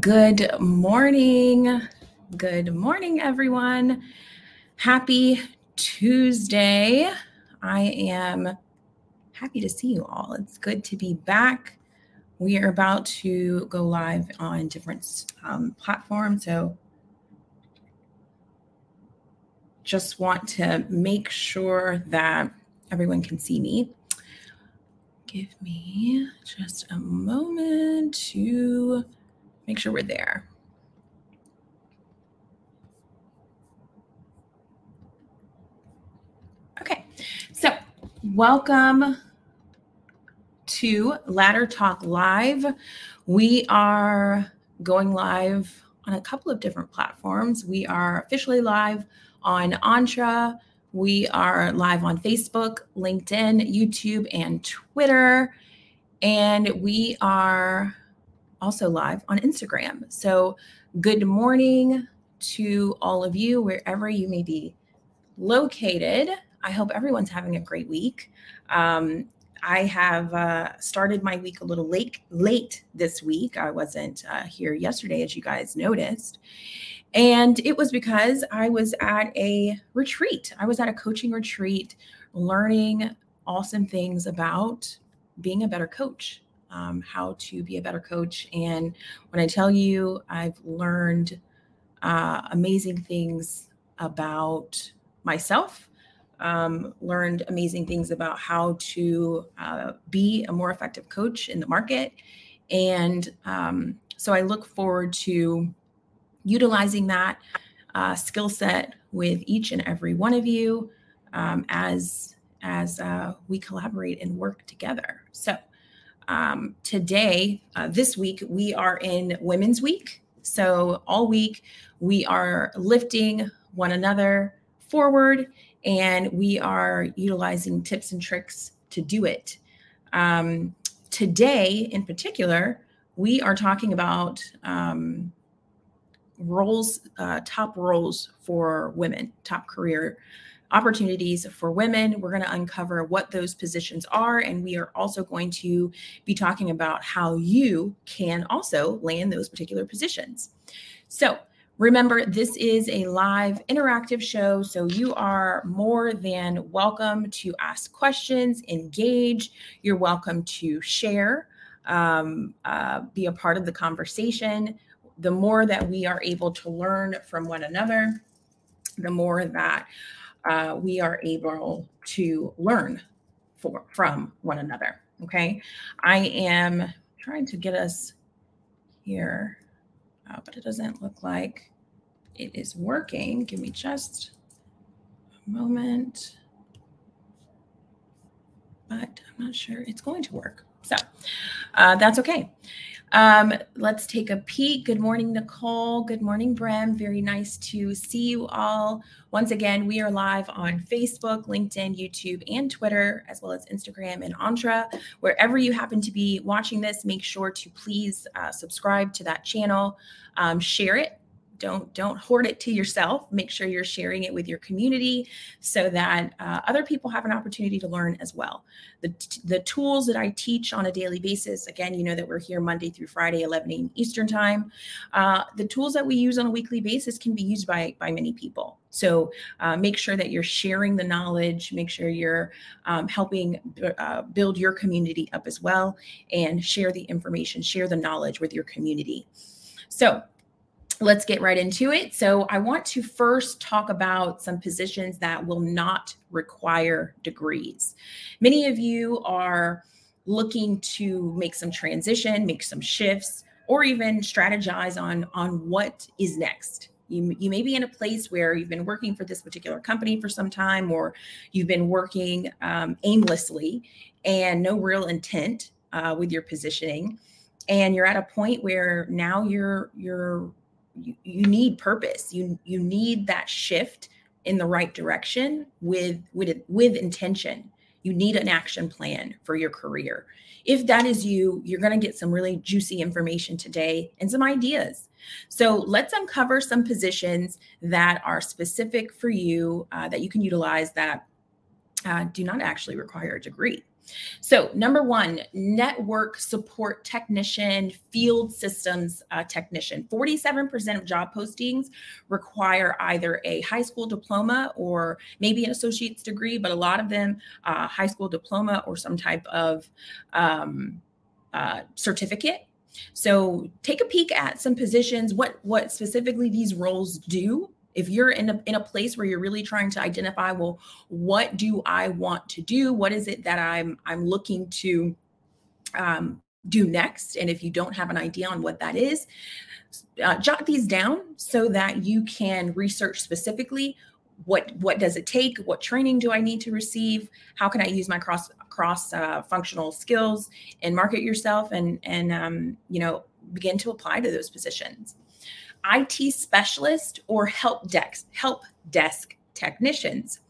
Good morning. Good morning, everyone. Happy Tuesday. I am happy to see you all. It's good to be back. We are about to go live on different um, platforms. So just want to make sure that everyone can see me. Give me just a moment to make sure we're there. Okay, so welcome to Ladder Talk Live. We are going live on a couple of different platforms. We are officially live on Entre. We are live on Facebook, LinkedIn, YouTube, and Twitter. And we are also live on Instagram. So, good morning to all of you, wherever you may be located. I hope everyone's having a great week. Um, I have uh, started my week a little late late this week. I wasn't uh, here yesterday, as you guys noticed, and it was because I was at a retreat. I was at a coaching retreat, learning awesome things about being a better coach um, how to be a better coach. And when I tell you, I've learned uh, amazing things about myself, um, learned amazing things about how to uh, be a more effective coach in the market. And um, so I look forward to utilizing that uh, skill set with each and every one of you um, as as uh, we collaborate and work together. So um, today, uh, this week, we are in Women's Week. So, all week, we are lifting one another forward and we are utilizing tips and tricks to do it. Um, today, in particular, we are talking about um, roles, uh, top roles for women, top career opportunities for women. We're going to uncover what those positions are. And we are also going to be talking about how you can also land those particular positions. So, Remember, this is a live interactive show, so you are more than welcome to ask questions, engage. You're welcome to share, um, uh, be a part of the conversation. The more that we are able to learn from one another, the more that uh, we are able to learn for, from one another. Okay. I am trying to get us here, uh, but it doesn't look like it is working. Give me just a moment. But I'm not sure it's going to work. So uh, that's okay. Um, let's take a peek. Good morning, Nicole. Good morning, Brem. Very nice to see you all. Once again, we are live on Facebook, LinkedIn, YouTube, and Twitter, as well as Instagram and Entre. Wherever you happen to be watching this, make sure to please uh, subscribe to that channel, um, share it don't don't hoard it to yourself. Make sure you're sharing it with your community so that uh, other people have an opportunity to learn as well. The, the tools that i teach on a daily basis again you know that we're here monday through friday 11 a.m eastern time uh, the tools that we use on a weekly basis can be used by by many people. So uh, make sure that you're sharing the knowledge make sure you're um, helping uh, build your community up as well and share the information share the knowledge with your community. So let's get right into it. So, I want to first talk about some positions that will not require degrees. Many of you are looking to make some transition, make some shifts, or even strategize on, on what is next. You, you may be in a place where you've been working for this particular company for some time, or you've been working um, aimlessly and no real intent uh, with your positioning and you're at a point where now you're you're you, you need purpose. You you need that shift in the right direction with with with intention. You need an action plan for your career. If that is you you're going to get some really juicy information today and some ideas. So let's uncover some positions that are specific for you uh, that you can utilize that uh, do not actually require a degree So, number one, network support technician, field systems uh, technician. 47% of job postings require either a high school diploma or maybe an associate's degree, but a lot of them, uh, high school diploma or some type of um, uh, certificate. So, take a peek at some positions, what, what specifically these roles do if you're in a, in a place where you're really trying to identify well what do i want to do? What is it that i'm i'm looking to um, do next? And if you don't have an idea on what that is uh, jot these down so that you can research specifically what what does it take? What training do i need to receive? How can i use my cross cross uh, functional skills and market yourself and and um, you know begin to apply to those positions IT specialist or help desk help desk technicians.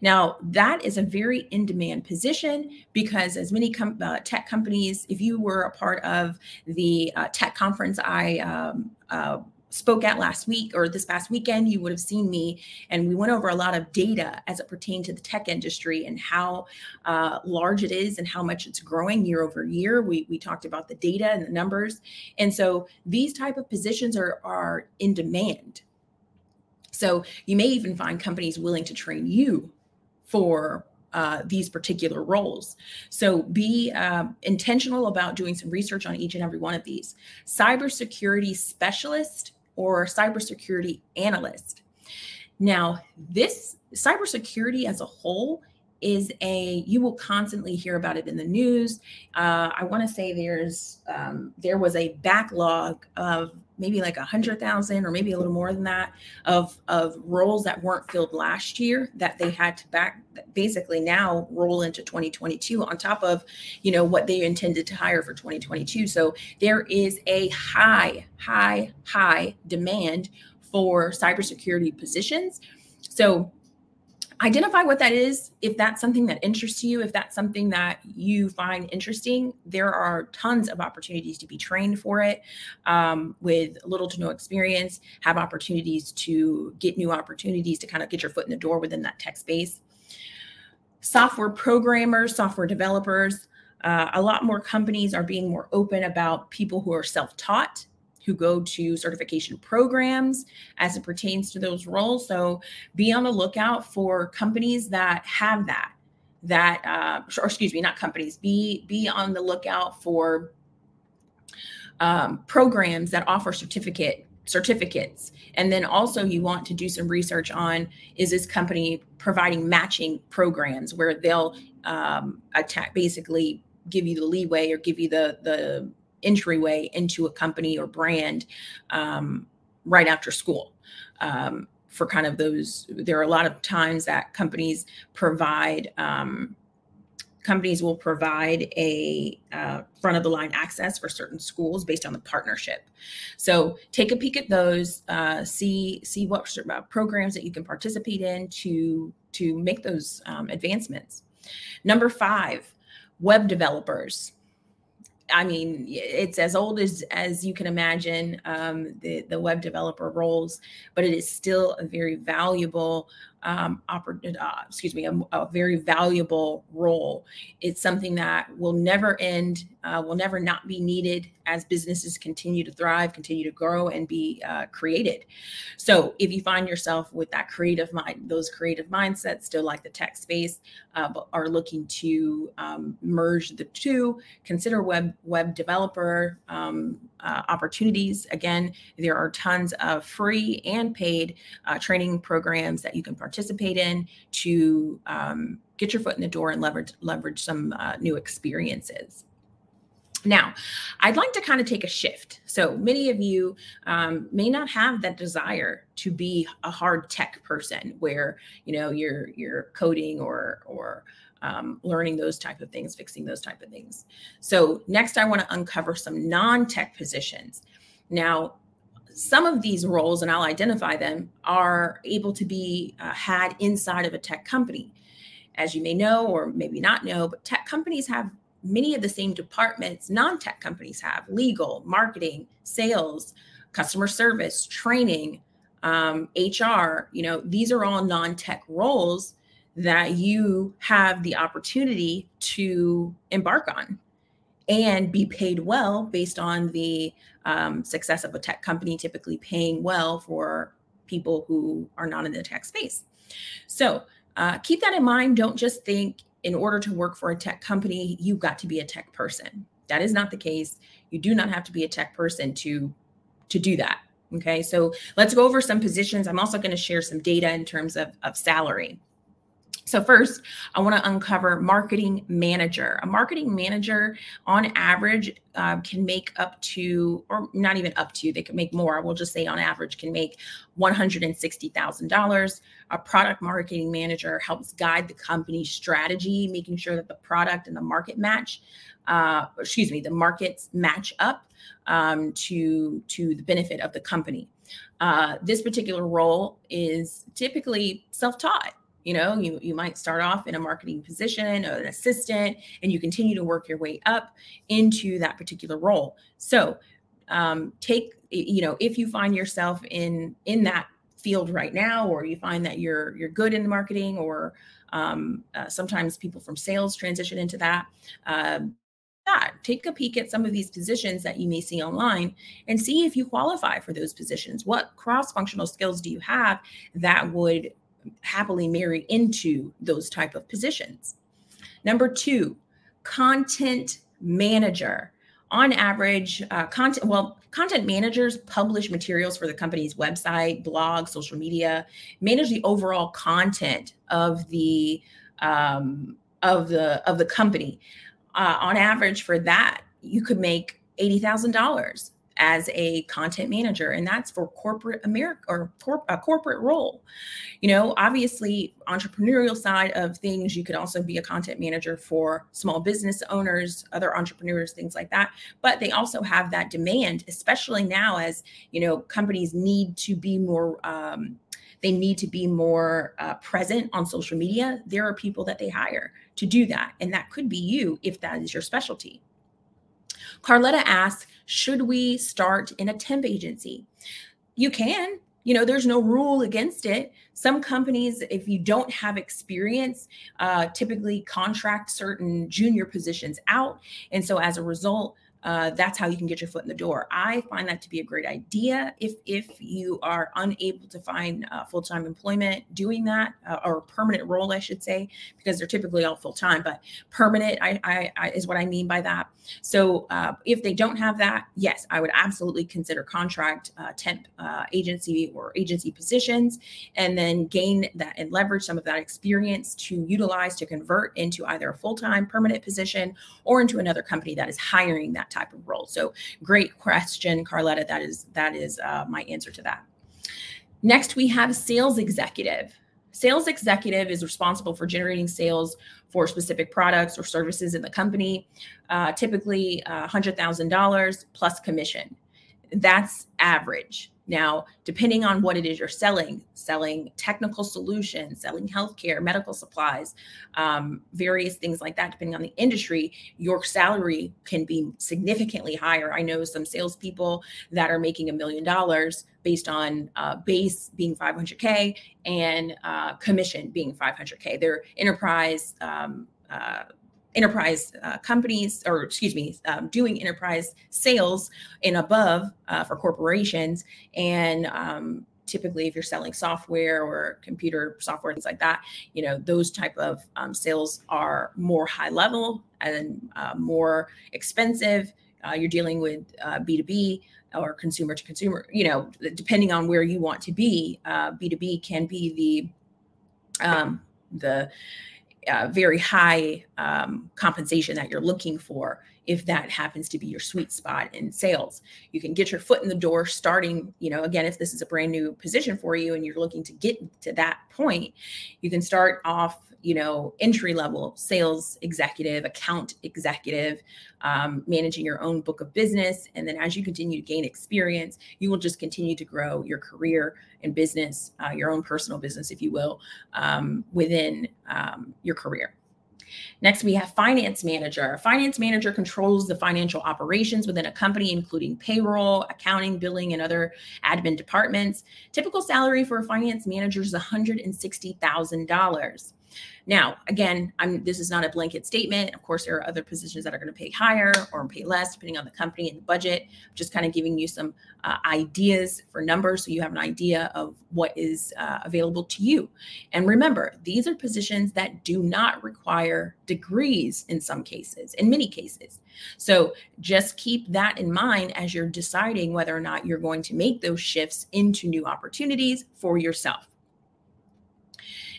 Now, that is a very in demand position because, as many com- uh, tech companies, if you were a part of the uh, tech conference I um, uh, spoke at last week or this past weekend, you would have seen me, and we went over a lot of data as it pertained to the tech industry and how uh, large it is and how much it's growing year over year. We we talked about the data and the numbers, and so these type of positions are are in demand. So you may even find companies willing to train you for uh, these particular roles. So be uh, intentional about doing some research on each and every one of these. Cybersecurity specialist or cybersecurity analyst. Now, this cybersecurity as a whole is a you will constantly hear about it in the news. Uh, I want to say there's um, there was a backlog of maybe like a hundred thousand or maybe a little more than that of of roles that weren't filled last year that they had to back basically now roll into 2022 on top of you know what they intended to hire for 2022 so there is a high high high demand for cybersecurity positions so identify what that is. If that's something that interests you if that's something that you find interesting there are tons of opportunities to be trained for it um, with little to no experience have opportunities to get new opportunities to kind of get your foot in the door within that tech space. Software programmers software developers uh, a lot more companies are being more open about people who are self-taught who go to certification programs as it pertains to those roles. So be on the lookout for companies that have that. That, uh, or excuse me, not companies. Be be on the lookout for um, programs that offer certificate certificates and then also you want to do some research on is this company providing matching programs where they'll um, attack basically give you the leeway or give you the the entryway into a company or brand um, right after school. Um, for kind of those, there are a lot of times that companies provide. Um, companies will provide a uh, front of the line access for certain schools based on the partnership. So take a peek at those, uh, see see what uh, programs that you can participate in to to make those um, advancements. Number five, web developers. I mean, it's as old as as you can imagine um, the the web developer roles, but it is still a very valuable um, oper- uh, excuse me, a, a, very valuable role. It's something that will never end, uh, will never not be needed as businesses continue to thrive, continue to grow, and be uh, created. So, if you find yourself with that creative mind, those creative mindsets, still like the tech space, uh, but are looking to um, merge the two, consider web web developer um, uh, opportunities. Again, there are tons of free and paid uh, training programs that you can participate in to um, get your foot in the door and leverage leverage some uh, new experiences. Now, I'd like to kind of take a shift. So many of you um, may not have that desire to be a hard tech person, where you know you're you're coding or or um, learning those type of things, fixing those type of things. So next, I want to uncover some non-tech positions. Now, some of these roles, and I'll identify them, are able to be uh, had inside of a tech company. As you may know, or maybe not know, but tech companies have many of the same departments non-tech companies have: legal, marketing, sales, customer service, training, um, HR. You know, these are all non-tech roles that you have the opportunity to embark on and be paid well based on the um, success of a tech company, typically paying well for people who are not in the tech space. So uh, keep that in mind. Don't just think in order to work for a tech company, you've got to be a tech person. That is not the case. You do not have to be a tech person to to do that. Okay, so let's go over some positions. I'm also going to share some data in terms of, of salary. So, first, I want to uncover marketing manager. A marketing manager, on average, uh, can make up to, or not even up to, they can make more. We'll just say on average, can make $160,000. A product marketing manager helps guide the company's strategy, making sure that the product and the market match, uh, excuse me, the markets match up um, to, to the benefit of the company. Uh, this particular role is typically self taught you know you, you might start off in a marketing position an assistant and you continue to work your way up into that particular role so um, take you know if you find yourself in in that field right now or you find that you're you're good in marketing or um, uh, sometimes people from sales transition into that um, yeah, take a peek at some of these positions that you may see online and see if you qualify for those positions. What cross functional skills do you have that would happily marry into those type of positions. Number two, content manager. On average, uh, content well, content managers publish materials for the company's website, blog, social media, manage the overall content of the um, of the of the company. Uh, on average, for that, you could make eighty thousand dollars as a content manager and that's for corporate america or a corporate role. You know obviously entrepreneurial side of things you could also be a content manager for small business owners other entrepreneurs things like that but they also have that demand especially now as you know companies need to be more um, they need to be more uh, present on social media. There are people that they hire to do that and that could be you if that is your specialty. Carletta asks, should we start in a temp agency? You can. You know, there's no rule against it. Some companies, if you don't have experience, uh, typically contract certain junior positions out. And so as a result, uh, that's how you can get your foot in the door. I find that to be a great idea if if you are unable to find uh, full time employment doing that uh, or permanent role, I should say, because they're typically all full time. But permanent, I, I, I, is what I mean by that. So uh, if they don't have that, yes, I would absolutely consider contract uh, temp uh, agency or agency positions, and then gain that and leverage some of that experience to utilize to convert into either a full time permanent position or into another company that is hiring that type of role. So great question, Carletta. That is that is uh, my answer to that. Next, we have sales executive. Sales executive is responsible for generating sales for specific products or services in the company, uh, typically uh, $100,000 plus commission. That's average. Now, depending on what it is you're selling, selling technical solutions, selling healthcare, medical supplies, um, various things like that, depending on the industry, your salary can be significantly higher. I know some salespeople that are making a million dollars based on uh, base being 500K and uh, commission being 500K. They're enterprise. Um, uh, enterprise uh, companies, or excuse me, um, doing enterprise sales and above uh, for corporations. And um, typically, if you're selling software or computer software, things like that, you know, those type of um, sales are more high level and uh, more expensive. Uh, you're dealing with B2B uh, or consumer to consumer, you know, depending on where you want to be, B2B uh, can be the um, the uh, very high um, compensation that you're looking for if that happens to be your sweet spot in sales. You can get your foot in the door starting you know again if this is a brand new position for you and you're looking to get to that point you can start off you know entry level sales executive account executive um, managing your own book of business and then as you continue to gain experience you will just continue to grow your career and business uh, your own personal business if you will um, within um, your career Next, we have finance manager. Finance manager controls the financial operations within a company, including payroll, accounting, billing, and other admin departments. Typical salary for a finance manager is $160,000. Now, again, I'm this is not a blanket statement. Of course, there are other positions that are going to pay higher or pay less depending on the company and the budget. I'm just kind of giving you some uh, ideas for numbers so you have an idea of what is uh, available to you. And remember, these are positions that do not require degrees in some cases, in many cases. So just keep that in mind as you're deciding whether or not you're going to make those shifts into new opportunities for yourself.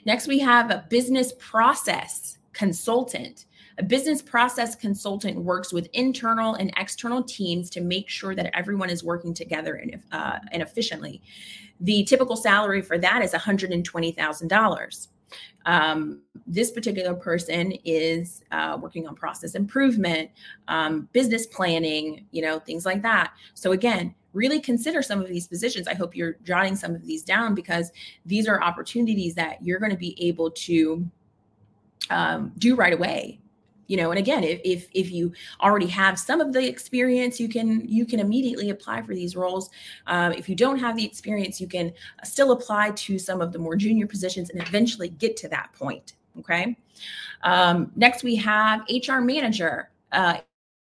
Next, we have a business process consultant. A business process consultant works with internal and external teams to make sure that everyone is working together and, uh, and efficiently. The typical salary for that is $120,000. Um, this particular person is uh, working on process improvement, um, business planning, you know, things like that. So again, really consider some of these positions. I hope you're jotting some of these down because these are opportunities that you're going to be able to um, do right away you know and again if, if if you already have some of the experience you can you can immediately apply for these roles. Um, if you don't have the experience you can still apply to some of the more junior positions and eventually get to that point okay? Um, next we have hr manager. Uh,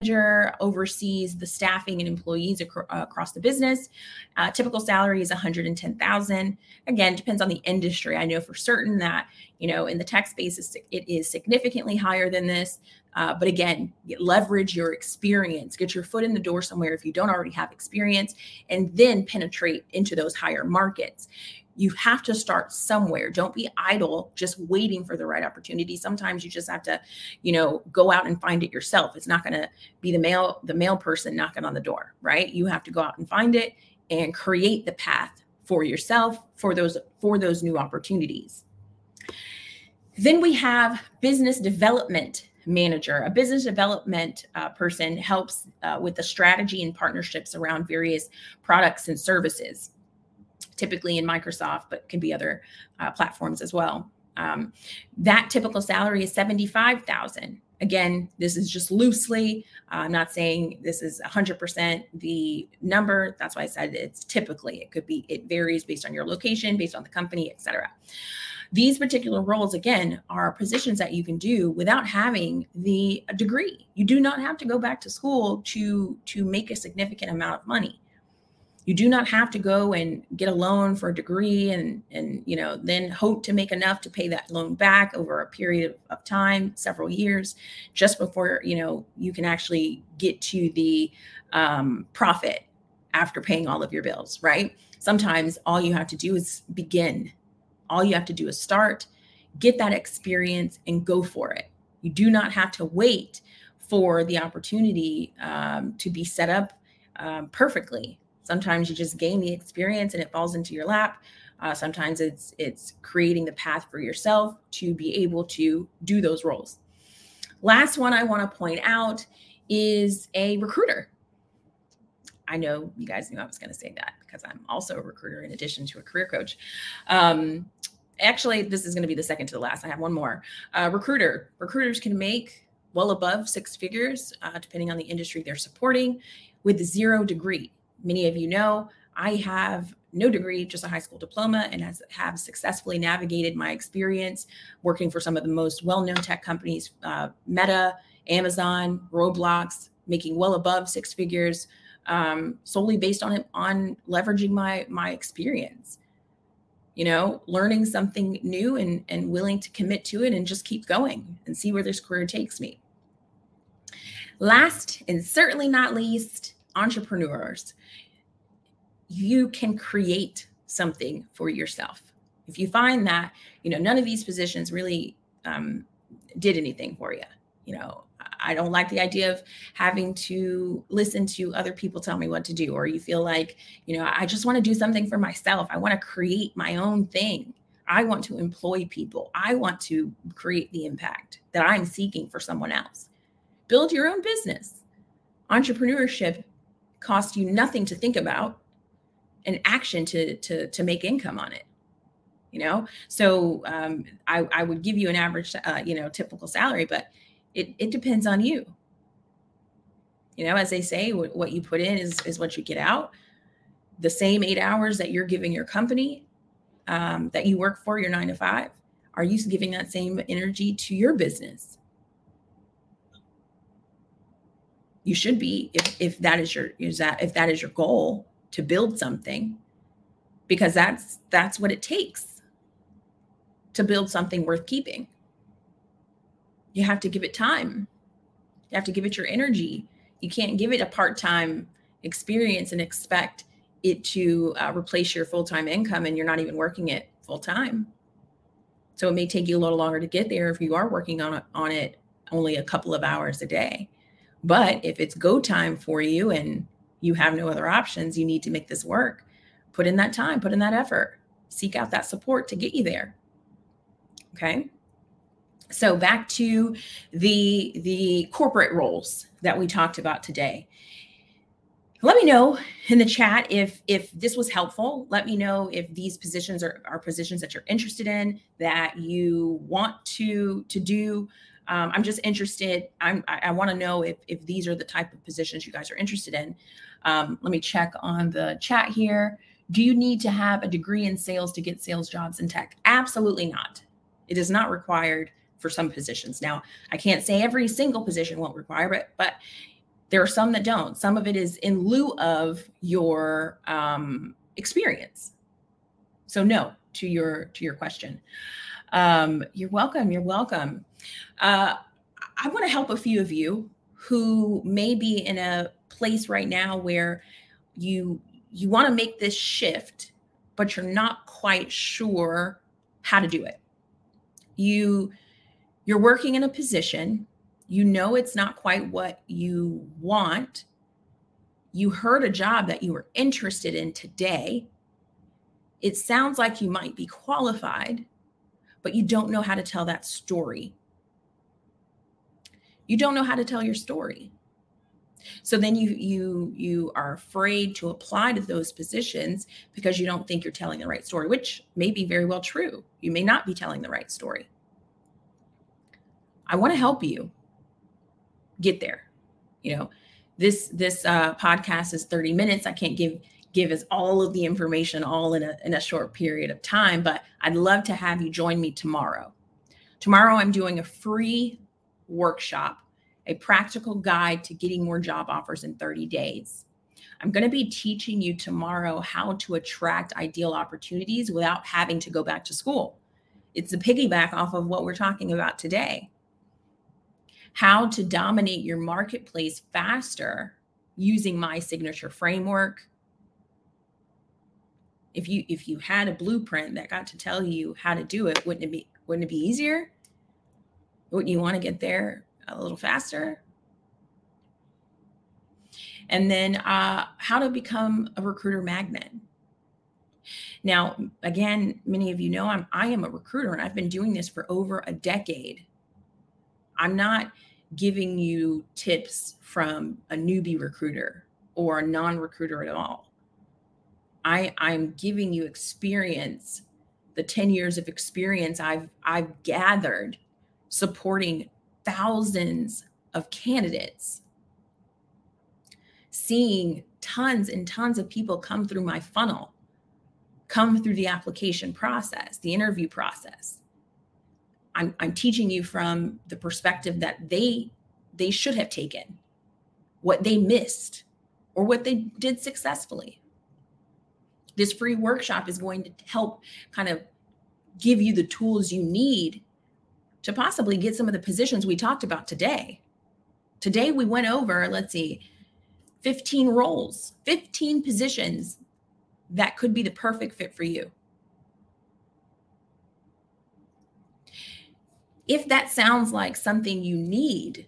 manager oversees the staffing and employees uh, across the business. Uh, typical salary is 110,000. Again, depends on the industry. I know for certain that you know in the tech space it is significantly higher than this. Uh, but again, leverage your experience, get your foot in the door somewhere if you don't already have experience, and then penetrate into those higher markets you have to start somewhere. Don't be idle just waiting for the right opportunity. Sometimes you just have to you know go out and find it yourself. It's not going to be the mail the mail person knocking on the door right? You have to go out and find it and create the path for yourself for those for those new opportunities. Then we have business development manager. A business development uh, person helps uh, with the strategy and partnerships around various products and services typically in Microsoft, but can be other uh, platforms as well. Um, that typical salary is 75,000. Again, this is just loosely. Uh, I'm not saying this is 100% the number. That's why I said it's typically. It could be. It varies based on your location, based on the company, etc. These particular roles, again, are positions that you can do without having the degree. You do not have to go back to school to to make a significant amount of money you do not have to go and get a loan for a degree and and you know then hope to make enough to pay that loan back over a period of time several years just before you know you can actually get to the um, profit after paying all of your bills right? Sometimes all you have to do is begin. All you have to do is start get that experience and go for it. You do not have to wait for the opportunity um, to be set up um, perfectly Sometimes you just gain the experience and it falls into your lap. Uh, sometimes it's it's creating the path for yourself to be able to do those roles. Last one I want to point out is a recruiter. I know you guys knew I was going to say that because I'm also a recruiter in addition to a career coach. Um, actually, this is going to be the second to the last. I have one more. Uh, recruiter. Recruiters can make well above six figures, uh, depending on the industry they're supporting, with zero degree many of you know, I have no degree, just a high school diploma, and has, have successfully navigated my experience working for some of the most well-known tech companies, uh, Meta, Amazon, Roblox, making well above six figures, um, solely based on it on leveraging my my experience. You know, learning something new and and willing to commit to it and just keep going and see where this career takes me. Last and certainly not least, entrepreneurs you can create something for yourself. If you find that, you know, none of these positions really um, did anything for you, you know, I don't like the idea of having to listen to other people tell me what to do, or you feel like, you know, I just want to do something for myself. I want to create my own thing. I want to employ people. I want to create the impact that I'm seeking for someone else. Build your own business. Entrepreneurship costs you nothing to think about an action to to to make income on it you know? So um, I, I would give you an average uh, you know typical salary but it, it depends on you. You know as they say what you put in is, is what you get out. The same eight hours that you're giving your company um, that you work for your nine to five Are you giving that same energy to your business? You should be if, if that is your is that if that is your goal to build something because that's that's what it takes to build something worth keeping. You have to give it time. You have to give it your energy. You can't give it a part-time experience and expect it to uh, replace your full-time income and you're not even working it full-time. So it may take you a little longer to get there if you are working on on it only a couple of hours a day. But if it's go time for you and you have no other options, you need to make this work. Put in that time, put in that effort, seek out that support to get you there. Okay? So back to the the corporate roles that we talked about today let me know in the chat if if this was helpful let me know if these positions are, are positions that you're interested in that you want to to do um, i'm just interested i'm i, I want to know if if these are the type of positions you guys are interested in um, let me check on the chat here do you need to have a degree in sales to get sales jobs in tech absolutely not it is not required for some positions now i can't say every single position won't require it but there are some that don't. Some of it is in lieu of your um, experience. So no to your to your question. Um, you're welcome. You're welcome. Uh, I want to help a few of you who may be in a place right now where you you want to make this shift, but you're not quite sure how to do it. You you're working in a position you know it's not quite what you want. You heard a job that you were interested in today. It sounds like you might be qualified, but you don't know how to tell that story. You don't know how to tell your story. So then you you you are afraid to apply to those positions because you don't think you're telling the right story, which may be very well true. You may not be telling the right story. I want to help you get there. You know, this this uh, podcast is 30 minutes. I can't give give us all of the information all in a in a short period of time, but I'd love to have you join me tomorrow. Tomorrow I'm doing a free workshop, a practical guide to getting more job offers in 30 days. I'm going to be teaching you tomorrow how to attract ideal opportunities without having to go back to school. It's a piggyback off of what we're talking about today how to dominate your marketplace faster using my signature framework if you if you had a blueprint that got to tell you how to do it wouldn't it be wouldn't it be easier? Wouldn't you want to get there a little faster? And then uh, how to become a recruiter magnet. Now again many of you know i'm i am a recruiter and i've been doing this for over a decade. I'm not giving you tips from a newbie recruiter or a non-recruiter at all. I I'm giving you experience, the 10 years of experience I've I've gathered supporting thousands of candidates. Seeing tons and tons of people come through my funnel, come through the application process, the interview process. I'm, I'm teaching you from the perspective that they they should have taken, what they missed, or what they did successfully. This free workshop is going to help kind of give you the tools you need to possibly get some of the positions we talked about today. Today we went over, let's see, 15 roles, 15 positions that could be the perfect fit for you. if that sounds like something you need,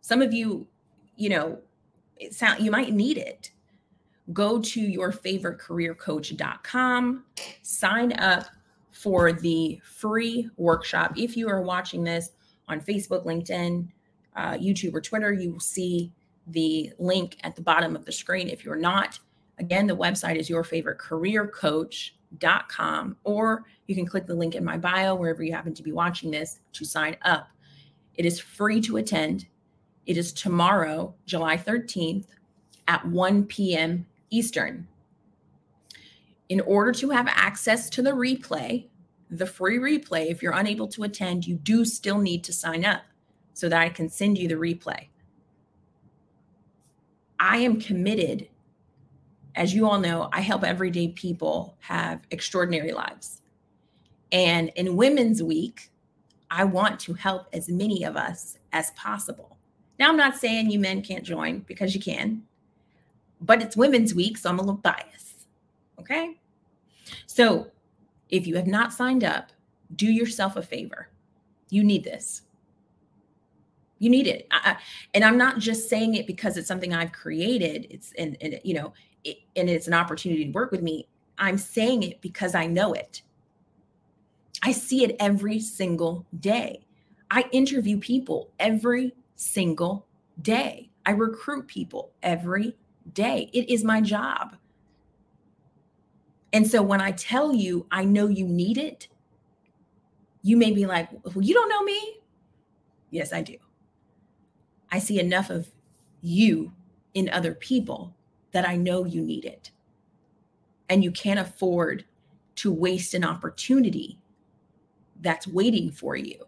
some of you, you know, it sound you might need it. Go to your favorite careercoach.com, sign up for the free workshop. If you are watching this on Facebook, LinkedIn, uh, YouTube, or Twitter, you will see the link at the bottom of the screen. If you're not, again, the website is your favorite career coach or you can click the link in my bio wherever you happen to be watching this to sign up. It is free to attend. It is tomorrow, July 13th at 1 p.m. Eastern. In order to have access to the replay, the free replay, if you're unable to attend, you do still need to sign up so that I can send you the replay. I am committed. As you all know, I help everyday people have extraordinary lives. And in Women's Week, I want to help as many of us as possible. Now, I'm not saying you men can't join because you can, but it's Women's Week, so I'm a little biased. Okay. So if you have not signed up, do yourself a favor. You need this. You need it. I, and I'm not just saying it because it's something I've created. It's and, and you know, it, and it's an opportunity to work with me. I'm saying it because I know it. I see it every single day. I interview people every single day. I recruit people every day. It is my job. And so when I tell you, I know you need it, you may be like, well, you don't know me. Yes, I do. I see enough of you in other people that I know you need it. And you can't afford to waste an opportunity that's waiting for you.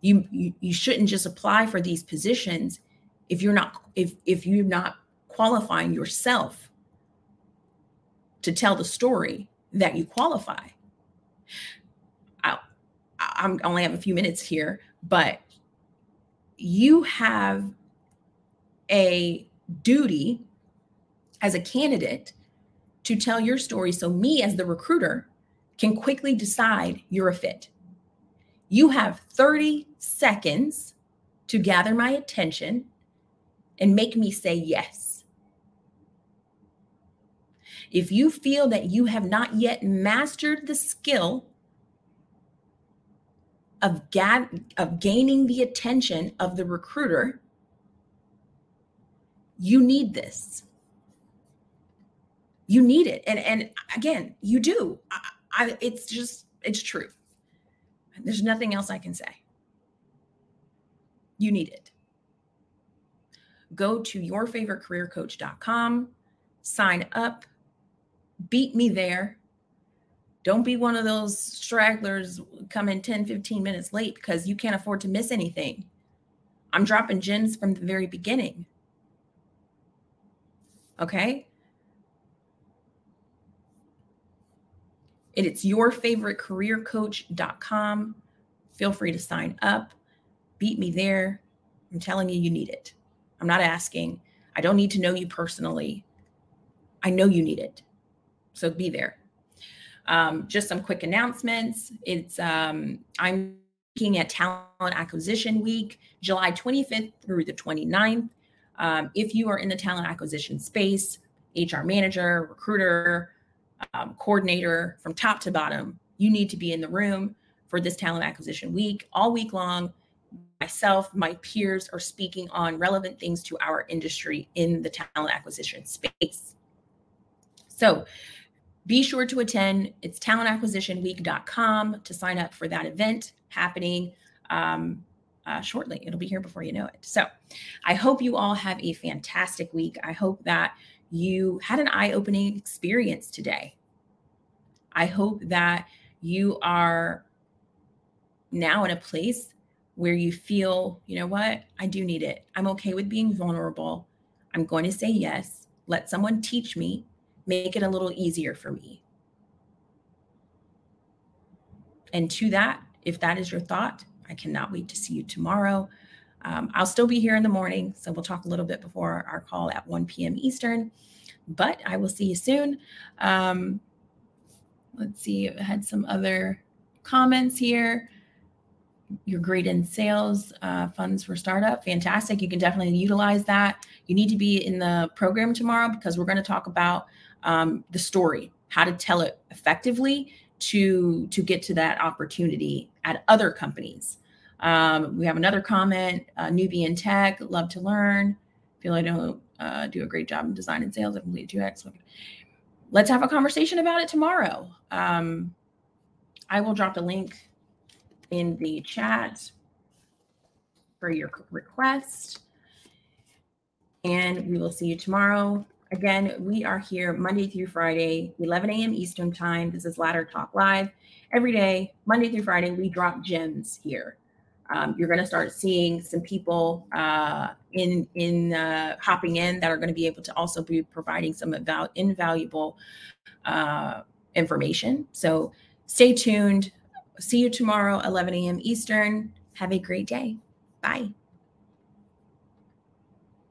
You, you you shouldn't just apply for these positions if you're not if if you're not qualifying yourself to tell the story that you qualify. I, I'm only have a few minutes here, but you have a duty as a candidate to tell your story so me as the recruiter can quickly decide you're a fit. You have 30 seconds to gather my attention and make me say yes. If you feel that you have not yet mastered the skill of, ga- of gaining the attention of the recruiter, you need this. You need it. And, and again, you do. I, I, it's just, it's true. There's nothing else I can say. You need it. Go to yourfavoritecareercoach.com, sign up, beat me there. Don't be one of those stragglers coming 10, 15 minutes late because you can't afford to miss anything. I'm dropping gems from the very beginning. Okay? And it's yourfavoritecareercoach.com. Feel free to sign up. Beat me there. I'm telling you, you need it. I'm not asking. I don't need to know you personally. I know you need it. So be there. Um, just some quick announcements. It's um, I'm looking at Talent Acquisition Week, July 25th through the 29th. Um, if you are in the talent acquisition space, HR manager, recruiter, um, coordinator from top to bottom, you need to be in the room for this talent acquisition week all week long myself, my peers are speaking on relevant things to our industry in the talent acquisition space. So be sure to attend. It's talentacquisitionweek.com to sign up for that event happening um, uh, shortly. It'll be here before you know it. So I hope you all have a fantastic week. I hope that you had an eye opening experience today. I hope that you are now in a place where you feel, you know what, I do need it. I'm okay with being vulnerable. I'm going to say yes. Let someone teach me, make it a little easier for me. And to that, if that is your thought, I cannot wait to see you tomorrow. Um, I'll still be here in the morning, so we'll talk a little bit before our call at 1 p.m. Eastern. But I will see you soon. Um, let's see, I had some other comments here you're great in sales uh, funds for startup fantastic. You can definitely utilize that. You need to be in the program tomorrow because we're going to talk about um, the story how to tell it effectively to to get to that opportunity at other companies. Um, we have another comment uh, newbie in tech love to learn. Feel i don't uh, do a great job in design and sales. I completed 2x let's have a conversation about it tomorrow. Um, i will drop a link in the chat for your request. And we will see you tomorrow. Again, we are here Monday through Friday, 11 a.m. Eastern Time. This is Ladder Talk Live. Every day, Monday through Friday, we drop gems here. Um, you're going to start seeing some people uh, in in uh, hopping in that are going to be able to also be providing some inval- invaluable uh, information. So stay tuned. See you tomorrow, 11 a.m. Eastern. Have a great day. Bye.